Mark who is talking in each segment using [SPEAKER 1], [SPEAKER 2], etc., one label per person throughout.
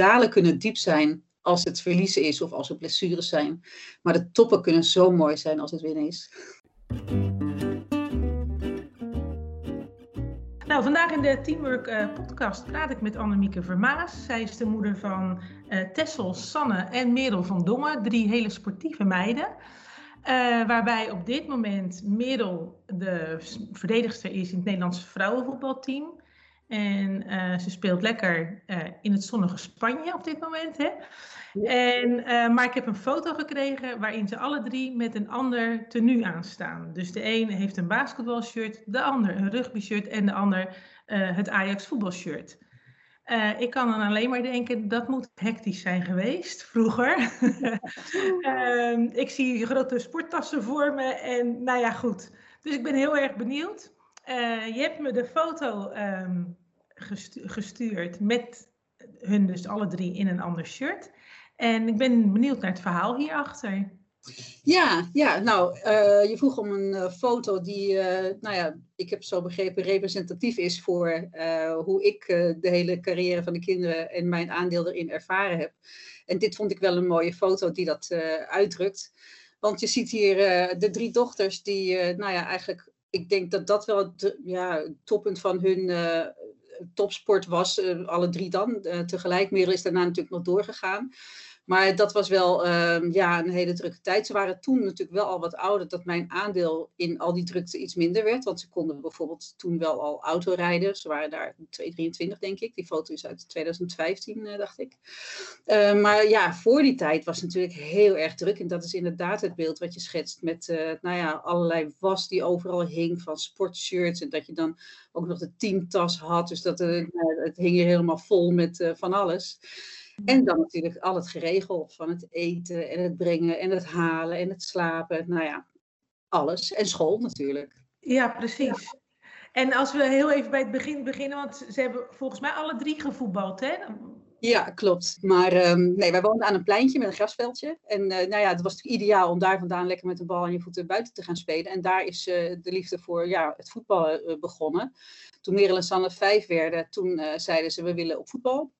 [SPEAKER 1] dalen kunnen diep zijn als het verliezen is of als er blessures zijn. Maar de toppen kunnen zo mooi zijn als het winnen is.
[SPEAKER 2] Nou, vandaag in de Teamwork uh, podcast praat ik met Annemieke Vermaas. Zij is de moeder van uh, Tessel, Sanne en Merel van Dongen, drie hele sportieve meiden. Uh, waarbij op dit moment Merel de verdedigster is in het Nederlandse vrouwenvoetbalteam. En uh, ze speelt lekker uh, in het zonnige Spanje op dit moment. Hè? En, uh, maar ik heb een foto gekregen waarin ze alle drie met een ander tenue aanstaan. Dus de een heeft een basketbalshirt, de ander een rugbyshirt en de ander het Ajax voetbalshirt. ik kan dan alleen maar denken, dat moet hectisch zijn geweest vroeger. Ehm, ik zie grote sporttassen voor me en nou ja, goed. Dus ik ben heel erg benieuwd. Uh, je hebt me de foto um, gestu gestuurd met hun dus alle drie in een ander shirt. En ik ben benieuwd naar het verhaal hierachter.
[SPEAKER 1] Ja, ja nou, uh, je vroeg om een uh, foto die, uh, nou ja, ik heb zo begrepen, representatief is voor hoe ik de hele carrière van de kinderen en mijn aandeel erin ervaren heb. En dit vond ik wel een mooie foto die dat uitdrukt. Want je ziet hier de drie dochters die, nou ja, eigenlijk ik denk dat dat wel het ja, toppunt van hun topsport was. Uh, alle drie dan uh, tegelijk. Merel is daarna natuurlijk nog doorgegaan. Maar dat was wel uh, ja, een hele drukke tijd. Ze waren toen natuurlijk wel al wat ouder, dat mijn aandeel in al die drukte iets minder werd. Want ze konden bijvoorbeeld toen wel al autorijden. Ze waren daar 223, denk ik. Die foto is uit 2015, uh, dacht ik. Uh, maar ja, voor die tijd was het natuurlijk heel erg druk. En dat is inderdaad het beeld wat je schetst met uh, nou ja, allerlei was die overal hing van sportshirts. En dat je dan ook nog de teamtas had. Dus dat, het hing hier helemaal vol met van alles. En dan natuurlijk al het geregel van het eten en het brengen en het halen en het slapen. Nou ja, alles. En school natuurlijk.
[SPEAKER 2] Ja, precies. En als we heel even bij het begin beginnen, want ze hebben volgens mij alle drie gevoetbald, hè?
[SPEAKER 1] Ja, klopt. Maar um, nee, wij woonden aan een pleintje met een grasveldje. En uh, nou ja, het was natuurlijk ideaal om daar vandaan lekker met de bal aan je voeten buiten te gaan spelen. En daar is uh, de liefde voor ja, het voetballen uh, begonnen. Toen Merel en Sanne vijf werden, toen zeiden ze we willen op voetbal.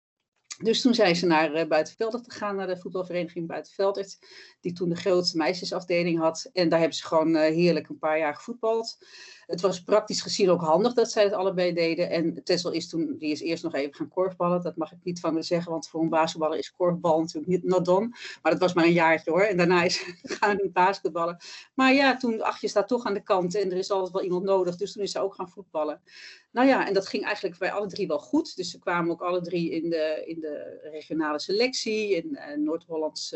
[SPEAKER 1] Dus toen zijn ze naar uh, Buitenveldert te gaan, naar de voetbalvereniging Buitenveldert, die toen de grootste meisjesafdeling had. En daar hebben ze gewoon uh, heerlijk een paar jaar gevoetbald. Het was praktisch gezien ook handig dat zij het allebei deden. En Tessel is toen, die is eerst nog even gaan korfballen. Dat mag ik niet van haar zeggen, want voor een basketballer is korfbal natuurlijk niet not. Maar dat was maar een jaartje hoor. En daarna is gaan basketballen. Maar ja, toen, ach, je staat toch aan de kant en er is altijd wel iemand nodig. Dus toen is ze ook gaan voetballen. Nou ja, en dat ging eigenlijk bij alle drie wel goed. Dus ze kwamen ook alle drie in de, in de regionale selectie. In uh, Noord-Hollands...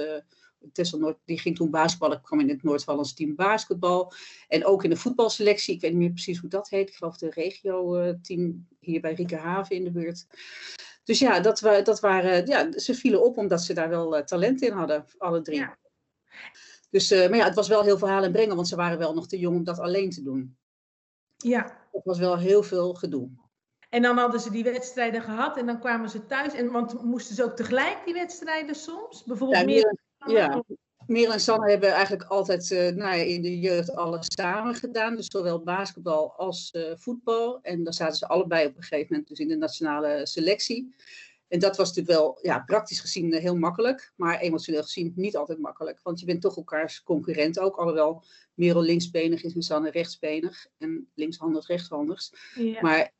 [SPEAKER 1] Tessel Noord, die ging toen basketballen, kwam in het Noord-Hollands team basketbal. En ook in de voetbalselectie, ik weet niet meer precies hoe dat heet. Ik geloof de regio-team hier bij Riekerhaven in de buurt. Dus ja, dat, wa dat waren, ja, ze vielen op omdat ze daar wel uh, talent in hadden, alle drie. Ja. Dus, uh, maar ja, het was wel heel verhaal en brengen, want ze waren wel nog te jong om dat alleen te doen.
[SPEAKER 2] Ja.
[SPEAKER 1] Het was wel heel veel gedoe.
[SPEAKER 2] En dan hadden ze die wedstrijden gehad en dan kwamen ze thuis. En, want moesten ze ook tegelijk die wedstrijden soms? Bijvoorbeeld ja, meer...
[SPEAKER 1] Ja, Merel en Sanne hebben eigenlijk altijd uh, nou ja, in de jeugd alles samen gedaan. Dus zowel basketbal als uh, voetbal. En dan zaten ze allebei op een gegeven moment dus in de nationale selectie. En dat was natuurlijk wel ja, praktisch gezien uh, heel makkelijk. Maar emotioneel gezien niet altijd makkelijk. Want je bent toch elkaars concurrent ook. Alhoewel Merel linksbenig is en Sanne rechtsbenig. En linkshandig, rechtshandig. Ja. Maar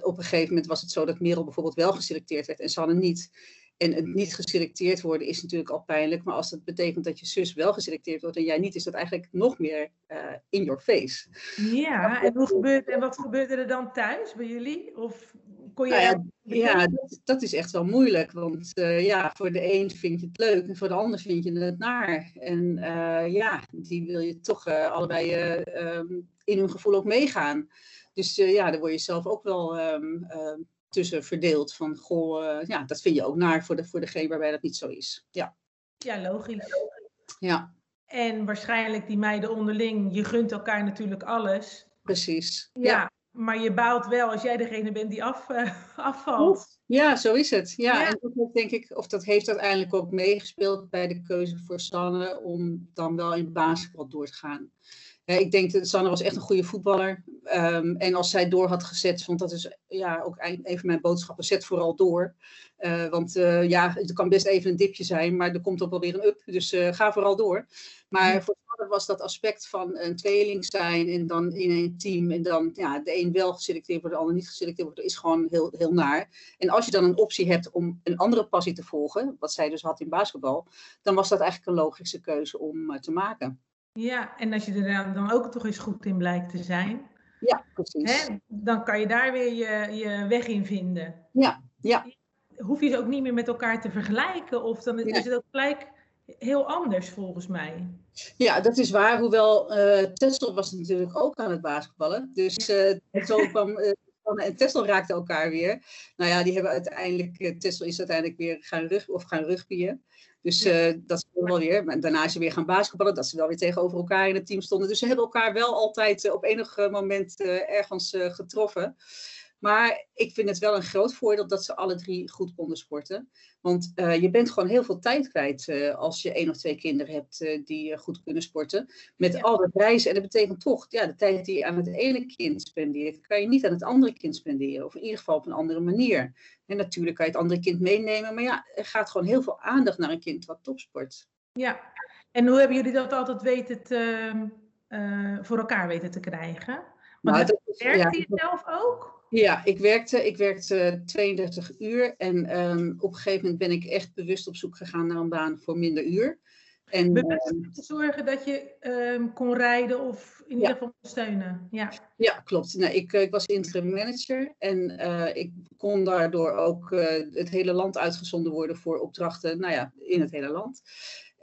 [SPEAKER 1] op een gegeven moment was het zo dat Merel bijvoorbeeld wel geselecteerd werd en Sanne niet. En het niet geselecteerd worden is natuurlijk al pijnlijk. Maar als dat betekent dat je zus wel geselecteerd wordt en jij niet, is dat eigenlijk nog meer uh, in your face.
[SPEAKER 2] Ja, en, hoe gebeurt, en wat gebeurde er dan thuis bij jullie? Of kon je
[SPEAKER 1] nou ja, ja dat, dat, is echt wel moeilijk. Want uh, ja, voor de een vind je het leuk en voor de ander vind je het naar. En uh, ja, die wil je toch allebei um, in hun gevoel ook meegaan. Dus ja, daar word je zelf ook wel um, tussen verdeeld. Van, goh, uh, ja, dat vind je ook naar voor, de, voor degene waarbij dat niet zo is. Ja,
[SPEAKER 2] ja logisch.
[SPEAKER 1] Ja.
[SPEAKER 2] En waarschijnlijk die meiden onderling, je gunt elkaar natuurlijk alles.
[SPEAKER 1] Precies.
[SPEAKER 2] Ja, ja. maar je baalt wel als jij degene bent die af, uh, afvalt.
[SPEAKER 1] Ja, zo is het. Ja, ja, en dat denk ik, of dat heeft uiteindelijk ook meegespeeld bij de keuze voor Sanne om dan wel in basketbal door te gaan. Ik denk dat Sanne was echt een goede voetballer. Um, en als zij door had gezet, want dat is ja, ook een van mijn boodschappen, zet vooral door. Uh, want uh, ja, het kan best even een dipje zijn, maar er komt ook wel weer een up. Dus uh, ga vooral door. Maar voor Sanne was dat aspect van een tweeling zijn en dan in een team. En dan ja, de een wel geselecteerd wordt, de ander niet geselecteerd wordt, is gewoon heel, heel naar. En als je dan een optie hebt om een andere passie te volgen, wat zij dus had in basketbal, dan was dat eigenlijk een logische keuze om te maken.
[SPEAKER 2] Ja, en als je er dan ook toch eens goed in blijkt te zijn.
[SPEAKER 1] Ja, precies.
[SPEAKER 2] Hè, dan kan je daar weer je, je weg in vinden.
[SPEAKER 1] Ja, ja.
[SPEAKER 2] Hoef je ze ook niet meer met elkaar te vergelijken, of dan is het ook gelijk heel anders volgens mij.
[SPEAKER 1] Ja, dat is waar. Hoewel uh, Tessel was natuurlijk ook aan het basketballen. Dus uh, zo kwam uh, en Tessel raakten elkaar weer. Nou ja, die hebben uiteindelijk, Tessel is uiteindelijk weer gaan rug of gaan rugbyen. Dus uh, dat is wel weer. Maar daarna is ze weer gaan basketballen, dat ze wel weer tegenover elkaar in het team stonden. Dus ze hebben elkaar wel altijd uh, op enig moment uh, ergens getroffen. Maar ik vind het wel een groot voordeel dat ze alle drie goed konden sporten. Want uh, je bent gewoon heel veel tijd kwijt uh, als je één of twee kinderen hebt uh, die goed kunnen sporten. Met ja. al dat reizen. En dat betekent toch, ja, de tijd die je aan het ene kind spendeert, kan je niet aan het andere kind spenderen. Of in ieder geval op een andere manier. En natuurlijk kan je het andere kind meenemen. Maar ja, er gaat gewoon heel veel aandacht naar een kind wat topsport.
[SPEAKER 2] Ja, en hoe hebben jullie dat altijd weten te, voor elkaar weten te krijgen? Want nou, dat, werkt je zelf ook?
[SPEAKER 1] Ja, ik werkte, ik werkte 32 uur en um, op een gegeven moment ben ik echt bewust op zoek gegaan naar een baan voor minder uur.
[SPEAKER 2] En, bewust um, te zorgen dat je um, kon rijden of in ieder geval steunen. Ja,
[SPEAKER 1] ja klopt. Nou, ik, ik was interim manager en uh, ik kon daardoor ook uh, het hele land uitgezonden worden voor opdrachten, nou ja, in het hele land.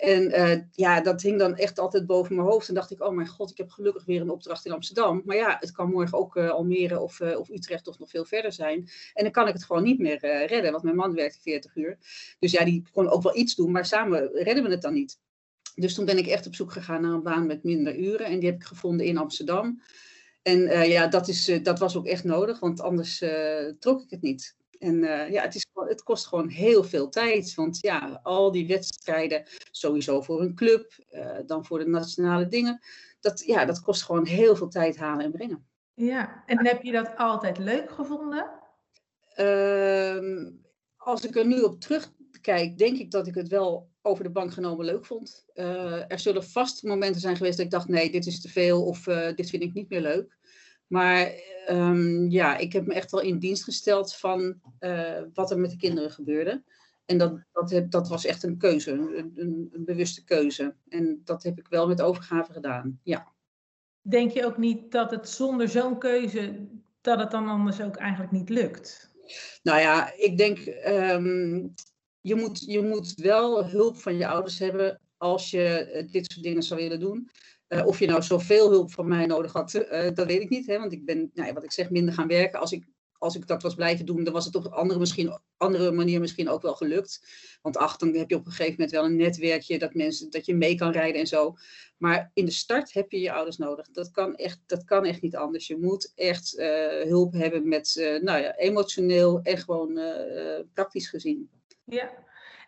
[SPEAKER 1] En uh, ja, dat hing dan echt altijd boven mijn hoofd. En dacht ik, oh mijn god, ik heb gelukkig weer een opdracht in Amsterdam. Maar ja, het kan morgen ook uh, Almere of, uh, of Utrecht of nog veel verder zijn. En dan kan ik het gewoon niet meer redden, want mijn man werkte 40 uur. Dus ja, die kon ook wel iets doen, maar samen redden we het dan niet. Dus toen ben ik echt op zoek gegaan naar een baan met minder uren. En die heb ik gevonden in Amsterdam. En ja, dat, is, dat was ook echt nodig, want anders trok ik het niet. En uh, ja, het, is, het kost gewoon heel veel tijd. Want ja, al die wedstrijden, sowieso voor een club, uh, dan voor de nationale dingen. Dat, ja, dat kost gewoon heel veel tijd halen en brengen.
[SPEAKER 2] Ja, en heb je dat altijd leuk gevonden?
[SPEAKER 1] Uh, als ik er nu op terugkijk, denk ik dat ik het wel over de bank genomen leuk vond. Uh, er zullen vast momenten zijn geweest dat ik dacht, nee, dit is te veel of dit vind ik niet meer leuk. Maar um, ja, ik heb me echt wel in dienst gesteld van uh, wat er met de kinderen gebeurde. En dat, dat, heb, dat was echt een keuze, een, een, een, bewuste keuze. En dat heb ik wel met overgave gedaan, ja.
[SPEAKER 2] Denk je ook niet dat het zonder zo'n keuze, dat het dan anders ook eigenlijk niet lukt?
[SPEAKER 1] Nou ja, ik denk, um, je, moet, je moet wel hulp van je ouders hebben als je dit soort dingen zou willen doen. Uh, of je nou zoveel hulp van mij nodig had, uh, dat weet ik niet. Hè? Want ik ben, nou ja, wat ik zeg, minder gaan werken. Als ik, als ik dat was blijven doen, dan was het op een andere, misschien, andere manier misschien ook wel gelukt. Want ach, dan heb je op een gegeven moment wel een netwerkje dat, mensen, dat je mee kan rijden en zo. Maar in de start heb je je ouders nodig. Dat kan echt, dat kan echt niet anders. Je moet echt uh, hulp hebben met, nou ja, emotioneel en gewoon praktisch gezien.
[SPEAKER 2] Ja,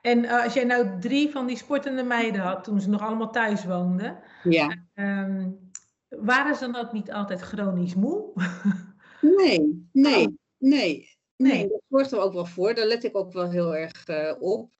[SPEAKER 2] en uh, als jij nou drie van die sportende meiden had toen ze nog allemaal thuis woonden,
[SPEAKER 1] ja.
[SPEAKER 2] Um, waren ze dan ook niet altijd chronisch moe?
[SPEAKER 1] nee, nee, oh. nee. Nee, dat zorgt er ook wel voor. Daar let ik ook wel heel erg uh, op.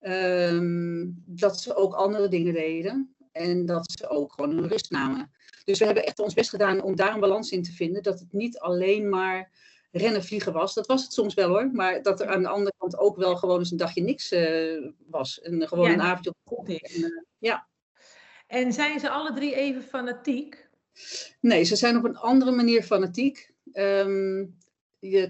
[SPEAKER 1] Um, dat ze ook andere dingen deden. En dat ze ook gewoon hun rust namen. Dus we hebben echt ons best gedaan om daar een balans in te vinden. Dat het niet alleen maar rennen, vliegen was. Dat was het soms wel hoor. Maar dat er aan de andere kant ook wel gewoon eens een dagje niks uh, was. En gewoon ja, een avondje op
[SPEAKER 2] goed is. En, uh, ja. En zijn ze alle drie even fanatiek?
[SPEAKER 1] Nee, ze zijn op een andere manier fanatiek. Um,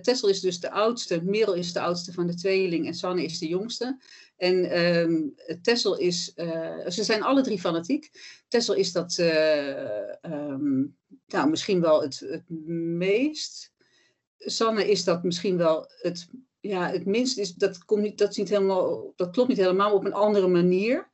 [SPEAKER 1] Tessel is dus de oudste, Merel is de oudste van de tweeling en Sanne is de jongste. En um, Tessel is, uh, ze zijn alle drie fanatiek. Tessel is dat um, nou, misschien wel het, het meest. Sanne is dat misschien wel het, ja, het minst. Is, dat, komt niet, dat, is niet helemaal, dat klopt niet helemaal op een andere manier.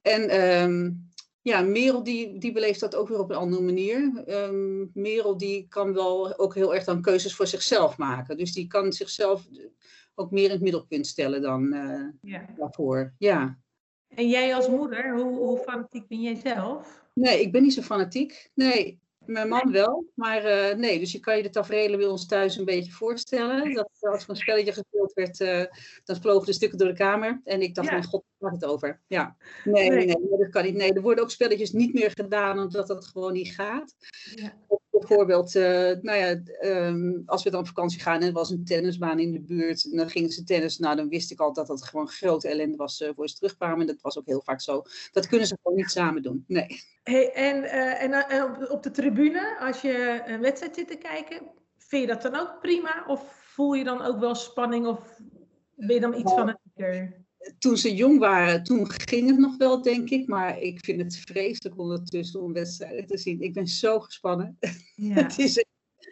[SPEAKER 1] En um, ja, Merel die, die beleeft dat ook weer op een andere manier. Um, Merel die kan wel ook heel erg dan keuzes voor zichzelf maken. Dus die kan zichzelf ook meer in het middelpunt stellen dan uh, ja. daarvoor. Ja.
[SPEAKER 2] En jij als moeder, hoe, hoe fanatiek ben jij zelf?
[SPEAKER 1] Nee, ik ben niet zo fanatiek. Nee, mijn man wel, maar uh, nee. Dus je kan je de tafereelen bij ons thuis een beetje voorstellen. Dat als er een spelletje gespeeld werd, uh, dan vlogen de stukken door de kamer. En ik dacht, ja. mijn god, waar het over? Ja, nee, nee, nee, dat kan niet. Nee, er worden ook spelletjes niet meer gedaan, omdat dat gewoon niet gaat. Ja bijvoorbeeld, uh, nou ja, um, als we dan op vakantie gaan en er was een tennisbaan in de buurt, en dan gingen ze tennis, nou dan wist ik al dat dat gewoon grote ellende was uh, voor ze terugkwamen. En dat was ook heel vaak zo. Dat kunnen ze gewoon niet samen doen. Nee.
[SPEAKER 2] Hey, en uh, en, en op, op, de tribune, als je een wedstrijd zit te kijken, vind je dat dan ook prima? Of voel je dan ook wel spanning of ben je dan iets van een
[SPEAKER 1] toen ze jong waren, toen ging het nog wel, denk ik. Maar ik vind het vreselijk ondertussen om wedstrijden te zien. Ik ben zo gespannen. Ja. het is,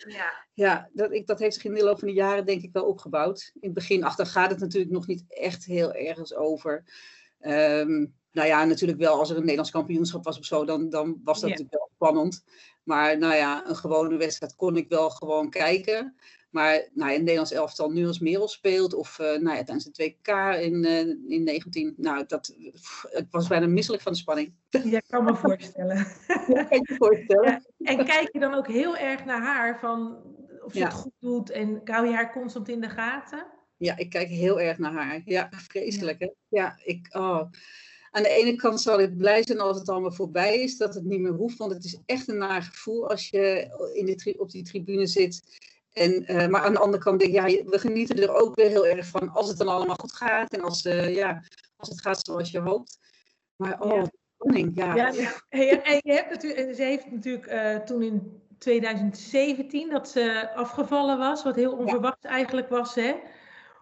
[SPEAKER 1] ja, ja dat, ik, dat heeft zich in de loop van de jaren denk ik wel opgebouwd. In het begin, ach, gaat het natuurlijk nog niet echt heel ergens over. Um, nou ja, natuurlijk wel als er een Nederlands kampioenschap was of zo, dan, dan was dat natuurlijk wel spannend. Maar nou ja, een gewone wedstrijd kon ik wel gewoon kijken. Maar nou, in Nederlands elftal nu als Merel speelt, of uh, nou ja, tijdens de 2K in, uh, in 19, nou, dat, ik was bijna misselijk van de spanning.
[SPEAKER 2] Ja, kan me voorstellen.
[SPEAKER 1] Ja, kan je voorstellen. Ja,
[SPEAKER 2] en kijk je dan ook heel erg naar haar, van of ze het goed doet en hou je haar constant in de gaten?
[SPEAKER 1] Ja, ik kijk heel erg naar haar. Ja, vreselijk hè. Ja, ik, oh. Aan de ene kant zal ik blij zijn als het allemaal voorbij is, dat het niet meer hoeft, want het is echt een naar gevoel als je in de op die tribune zit en, uh, maar aan de andere kant denk ik, ja, we genieten er ook weer heel erg van als het dan allemaal goed gaat en als, uh, ja, als het gaat zoals je hoopt. Maar oh, ja. ja. ja,
[SPEAKER 2] ja. en je hebt natuurlijk, ze heeft natuurlijk uh, toen in 2017 dat ze afgevallen was, wat heel onverwacht eigenlijk was. Hè?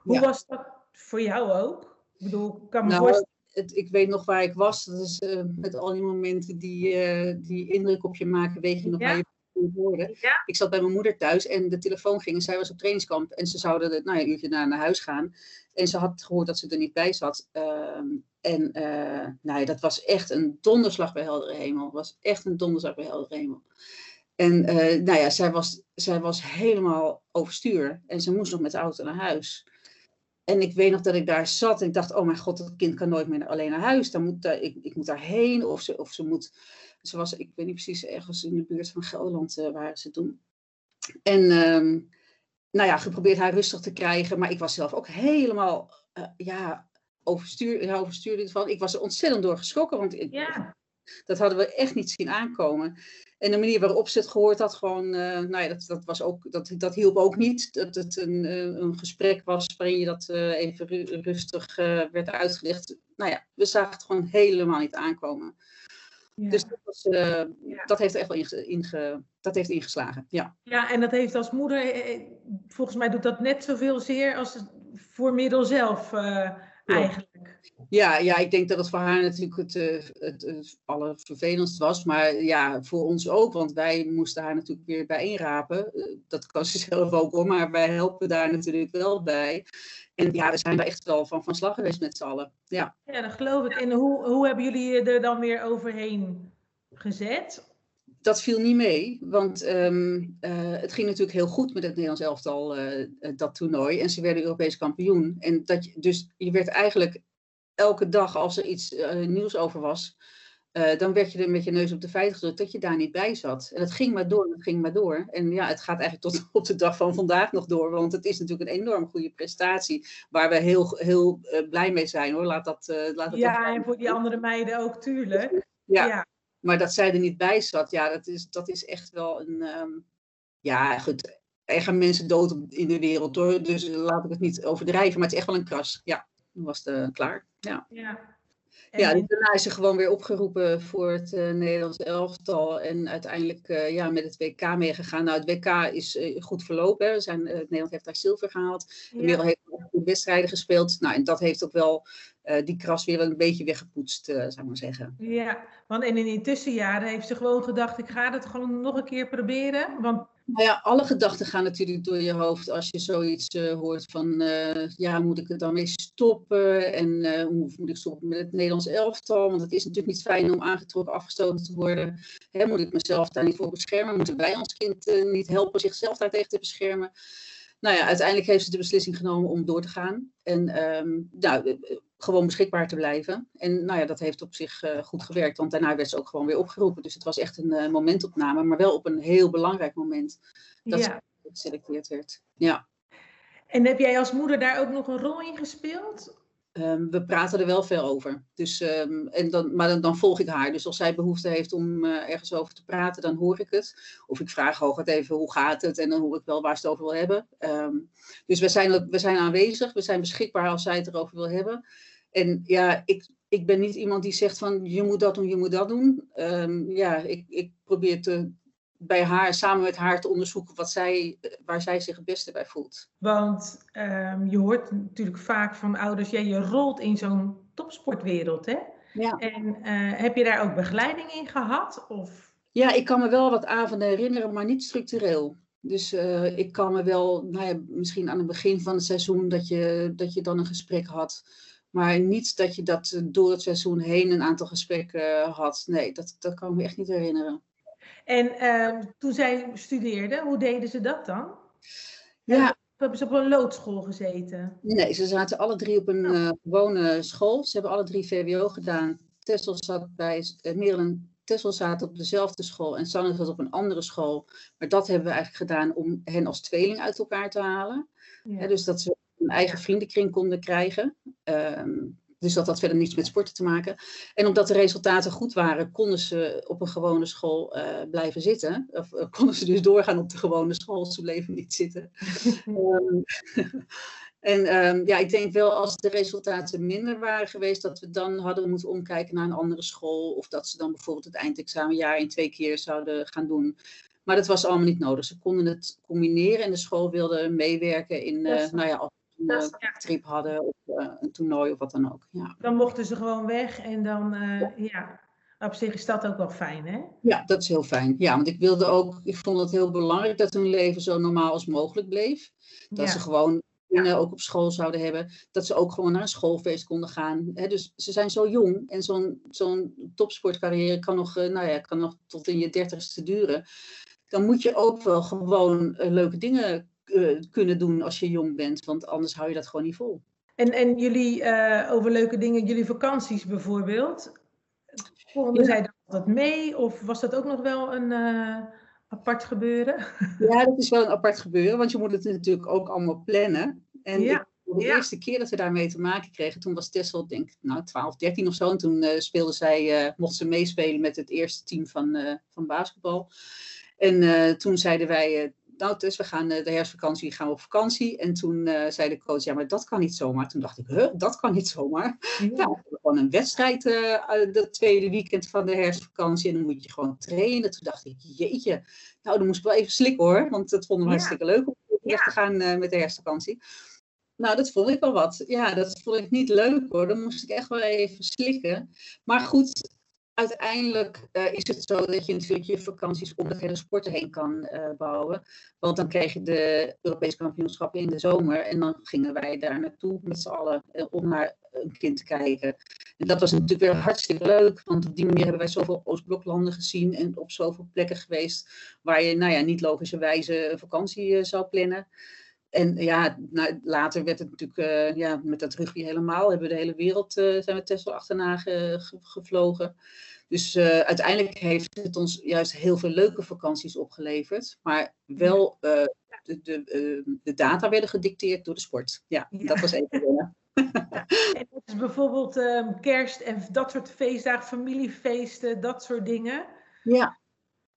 [SPEAKER 2] Hoe was dat voor jou ook? Ik bedoel, kan me nou, voorstellen.
[SPEAKER 1] Het, ik weet nog waar ik was. Is met al die momenten die, die indruk op je maken, weet je nog waar je Ja. Ik zat bij mijn moeder thuis en de telefoon ging en zij was op trainingskamp. En ze zouden nou ja, een uurtje naar, naar huis gaan. En ze had gehoord dat ze er niet bij zat. Ehm, en uh, nou ja, dat was echt een donderslag bij heldere hemel. Het was echt een donderslag bij heldere hemel. En uh, nou ja, zij was, zij was helemaal overstuur. En ze moest nog met de auto naar huis. En ik weet nog dat ik daar zat en ik dacht, oh mijn god, dat kind kan nooit meer alleen naar huis. Dan moet, uh, ik, ik moet daarheen of ze, of ze moet ze was, ik weet niet precies, ergens in de buurt van Gelderland uh, waren ze toen. En um, nou ja, geprobeerd haar rustig te krijgen. Maar ik was zelf ook helemaal, uh, ja, overstuur, van. Ik was er ontzettend door geschrokken, want ik, ja. dat hadden we echt niet zien aankomen. En de manier waarop ze het gehoord had, gewoon, uh, nou ja, dat, dat, was ook, dat, dat hielp ook niet. Dat het een, een gesprek was waarin je dat even rustig werd uitgelegd. Nou ja, we zagen het gewoon helemaal niet aankomen. Dus dat, was, uh, ja. dat, heeft echt wel inge, inge, dat heeft ingeslagen. Ja.
[SPEAKER 2] ja, en dat heeft als moeder, eh, eh, volgens mij doet dat net zoveel zeer als voor middel zelf uh, eigenlijk.
[SPEAKER 1] Ja, ja, ik denk dat het voor haar natuurlijk het, het, het allervervelendst was. Maar ja, voor ons ook, want wij moesten haar natuurlijk weer bijeenrapen. Dat kan ze zelf ook hoor, maar wij helpen daar natuurlijk wel bij. En ja, we zijn daar echt wel van van slag geweest met z'n allen. Ja.
[SPEAKER 2] ja, dat geloof ik. En hoe, hoe hebben jullie er dan weer overheen gezet?
[SPEAKER 1] Dat viel niet mee, want um, uh, het ging natuurlijk heel goed met het Nederlands elftal, uh, dat toernooi. En ze werden Europees kampioen. En dat je, dus je werd eigenlijk elke dag, als er iets uh, nieuws over was, uh, dan werd je er met je neus op de feiten gedrukt dat je daar niet bij zat. En het ging maar door, het ging maar door. En ja, het gaat eigenlijk tot op de dag van vandaag nog door, want het is natuurlijk een enorm goede prestatie, waar we heel, heel uh, blij mee zijn hoor. Laat dat, uh, laat dat
[SPEAKER 2] ja, en voor die andere meiden ook, tuurlijk.
[SPEAKER 1] Ja, ja, maar dat zij er niet bij zat, ja, dat is, dat is echt wel een, um, ja goed, er gaan mensen dood in de wereld hoor, dus laat ik het niet overdrijven, maar het is echt wel een kras. Ja, dan was het klaar. Ja.
[SPEAKER 2] ja.
[SPEAKER 1] Ja, dus daarna is ze gewoon weer opgeroepen voor het uh, Nederlands elftal. En uiteindelijk uh, ja, met het WK meegegaan. Nou, het WK is uh, goed verlopen. Hè. Zijn, Nederland heeft daar zilver gehaald. Ja. Merel heeft ook wedstrijden gespeeld. Nou, en dat heeft ook wel die kras weer een beetje weggepoetst, zou ik maar zeggen.
[SPEAKER 2] Ja, want en in die tussenjaren heeft ze gewoon gedacht... ik ga het gewoon nog een keer proberen. Want
[SPEAKER 1] nou ja, alle gedachten gaan natuurlijk door je hoofd als je zoiets uh, hoort van, uh, ja, moet ik het dan mee stoppen? En uh, hoe moet ik stoppen met het Nederlands elftal? Want het is natuurlijk niet fijn om aangetrokken, afgestoten te worden. Hè, moet ik mezelf daar niet voor beschermen? Moeten wij ons kind niet helpen zichzelf daartegen te beschermen? Nou ja, uiteindelijk heeft ze de beslissing genomen om door te gaan. En um, nou, gewoon beschikbaar te blijven. En nou ja, dat heeft op zich goed gewerkt, want daarna werd ze ook gewoon weer opgeroepen. Dus het was echt een momentopname, maar wel op een heel belangrijk moment dat ze geselecteerd werd. Ja.
[SPEAKER 2] En heb jij als moeder daar ook nog een rol in gespeeld?
[SPEAKER 1] Um, we praten er wel veel over. Dus, um, en dan, maar dan, volg ik haar. Dus als zij behoefte heeft om uh, ergens over te praten, dan hoor ik het. Of ik vraag hooguit even hoe gaat het en dan hoor ik wel waar ze het over wil hebben. Um, dus we zijn, we zijn aanwezig, we zijn beschikbaar als zij het erover wil hebben. En ja, ik, ik ben niet iemand die zegt van je moet dat doen, je moet dat doen. ja, ik, ik probeer te, bij haar, samen met haar te onderzoeken wat zij, waar zij zich het beste bij voelt.
[SPEAKER 2] Want um, je hoort natuurlijk vaak van ouders, ja, je rolt in zo'n topsportwereld, hè? Ja. En uh, heb je daar ook begeleiding in gehad? Of?
[SPEAKER 1] Ja, ik kan me wel wat avonden herinneren, maar niet structureel. Dus uh, ik kan me wel, nou ja, misschien aan het begin van het seizoen, dat je, dat je dan een gesprek had. Maar niet dat je dat door het seizoen heen een aantal gesprekken had. Nee, dat, dat kan ik me echt niet herinneren.
[SPEAKER 2] En uh, toen zij studeerde, hoe deden ze dat dan?
[SPEAKER 1] Ja.
[SPEAKER 2] Hebben ze op een loodschool gezeten?
[SPEAKER 1] Nee, ze zaten alle drie op een uh, gewone school. Ze hebben alle drie VWO gedaan. Tessel zat bij, uh, Tessel zaten op dezelfde school en Sanne zat op een andere school. Maar dat hebben we eigenlijk gedaan om hen als tweeling uit elkaar te halen. Ja. dus dat ze een eigen vriendenkring konden krijgen. Um, dus dat had verder niets met sporten te maken. En omdat de resultaten goed waren, konden ze op een gewone school uh, blijven zitten. Of uh, konden ze dus doorgaan op de gewone school. Ze bleven niet zitten. um, en um, ja, ik denk wel als de resultaten minder waren geweest, dat we dan hadden moeten omkijken naar een andere school. Of dat ze dan bijvoorbeeld het eindexamenjaar in twee keer zouden gaan doen. Maar dat was allemaal niet nodig. Ze konden het combineren en de school wilde meewerken in, uh, nou ja, een trip hadden of uh, een toernooi of wat dan ook. Ja.
[SPEAKER 2] Dan mochten ze gewoon weg en dan, uh, ja. Op zich is dat ook wel fijn, hè?
[SPEAKER 1] Ja, dat is heel fijn. Ja, want ik wilde ook, ik vond het heel belangrijk dat hun leven zo normaal als mogelijk bleef. Dat ja. ze gewoon ja. ook op school zouden hebben. Dat ze ook gewoon naar een schoolfeest konden gaan. He, dus ze zijn zo jong en zo'n zo'n topsportcarrière kan nog, uh, nou ja, kan nog tot in je dertigste duren. Dan moet je ook wel gewoon uh, leuke dingen uh, kunnen doen als je jong bent, want anders hou je dat gewoon niet vol.
[SPEAKER 2] En, en jullie, uh, over leuke dingen, jullie vakanties bijvoorbeeld, vonden ja. zij dat mee of was dat ook nog wel een uh, apart gebeuren?
[SPEAKER 1] Ja, dat is wel een apart gebeuren, want je moet het natuurlijk ook allemaal plannen. En ja. de ja. eerste keer dat we daarmee te maken kregen, toen was Tessel, denk ik, nou 12, 13 of zo. En toen uh, speelde zij, uh, mocht ze meespelen met het eerste team van, uh, van basketbal. En toen zeiden wij nou, dus we gaan de herfstvakantie gaan we op vakantie. En toen uh, zei de coach, ja, maar dat kan niet zomaar. Toen dacht ik, huh, dat kan niet zomaar. Ja. Nou, gewoon een wedstrijd uh, de tweede weekend van de herfstvakantie. En dan moet je gewoon trainen. Toen dacht ik, jeetje, nou, dan moest ik wel even slikken hoor. Want dat vonden we ja. hartstikke leuk om weg te gaan uh, met de herfstvakantie. Nou, dat vond ik wel wat. Ja, dat vond ik niet leuk hoor. Dan moest ik echt wel even slikken. Maar goed, uiteindelijk uh, is het zo dat je natuurlijk je vakanties om de hele sporten heen kan uh, bouwen. Want dan kreeg je de Europese kampioenschappen in de zomer. En dan gingen wij daar naartoe met z'n allen uh, om naar een kind te kijken. En dat was natuurlijk weer hartstikke leuk. Want op die manier hebben wij zoveel Oostbloklanden gezien. En op zoveel plekken geweest waar je nou ja, niet logischerwijze vakantie zou plannen. En ja, nou, later werd het natuurlijk uh, ja, met dat rugby helemaal. Hebben we de hele wereld uh, zijn we Tesla achterna ge, ge, gevlogen. Dus uh, uiteindelijk heeft het ons juist heel veel leuke vakanties opgeleverd. Maar wel de, de, de, data werden gedicteerd door de sport. Ja, ja. dat was even wennen.
[SPEAKER 2] en dat is bijvoorbeeld um, kerst en dat soort feestdagen, familiefeesten, dat soort dingen.
[SPEAKER 1] Ja,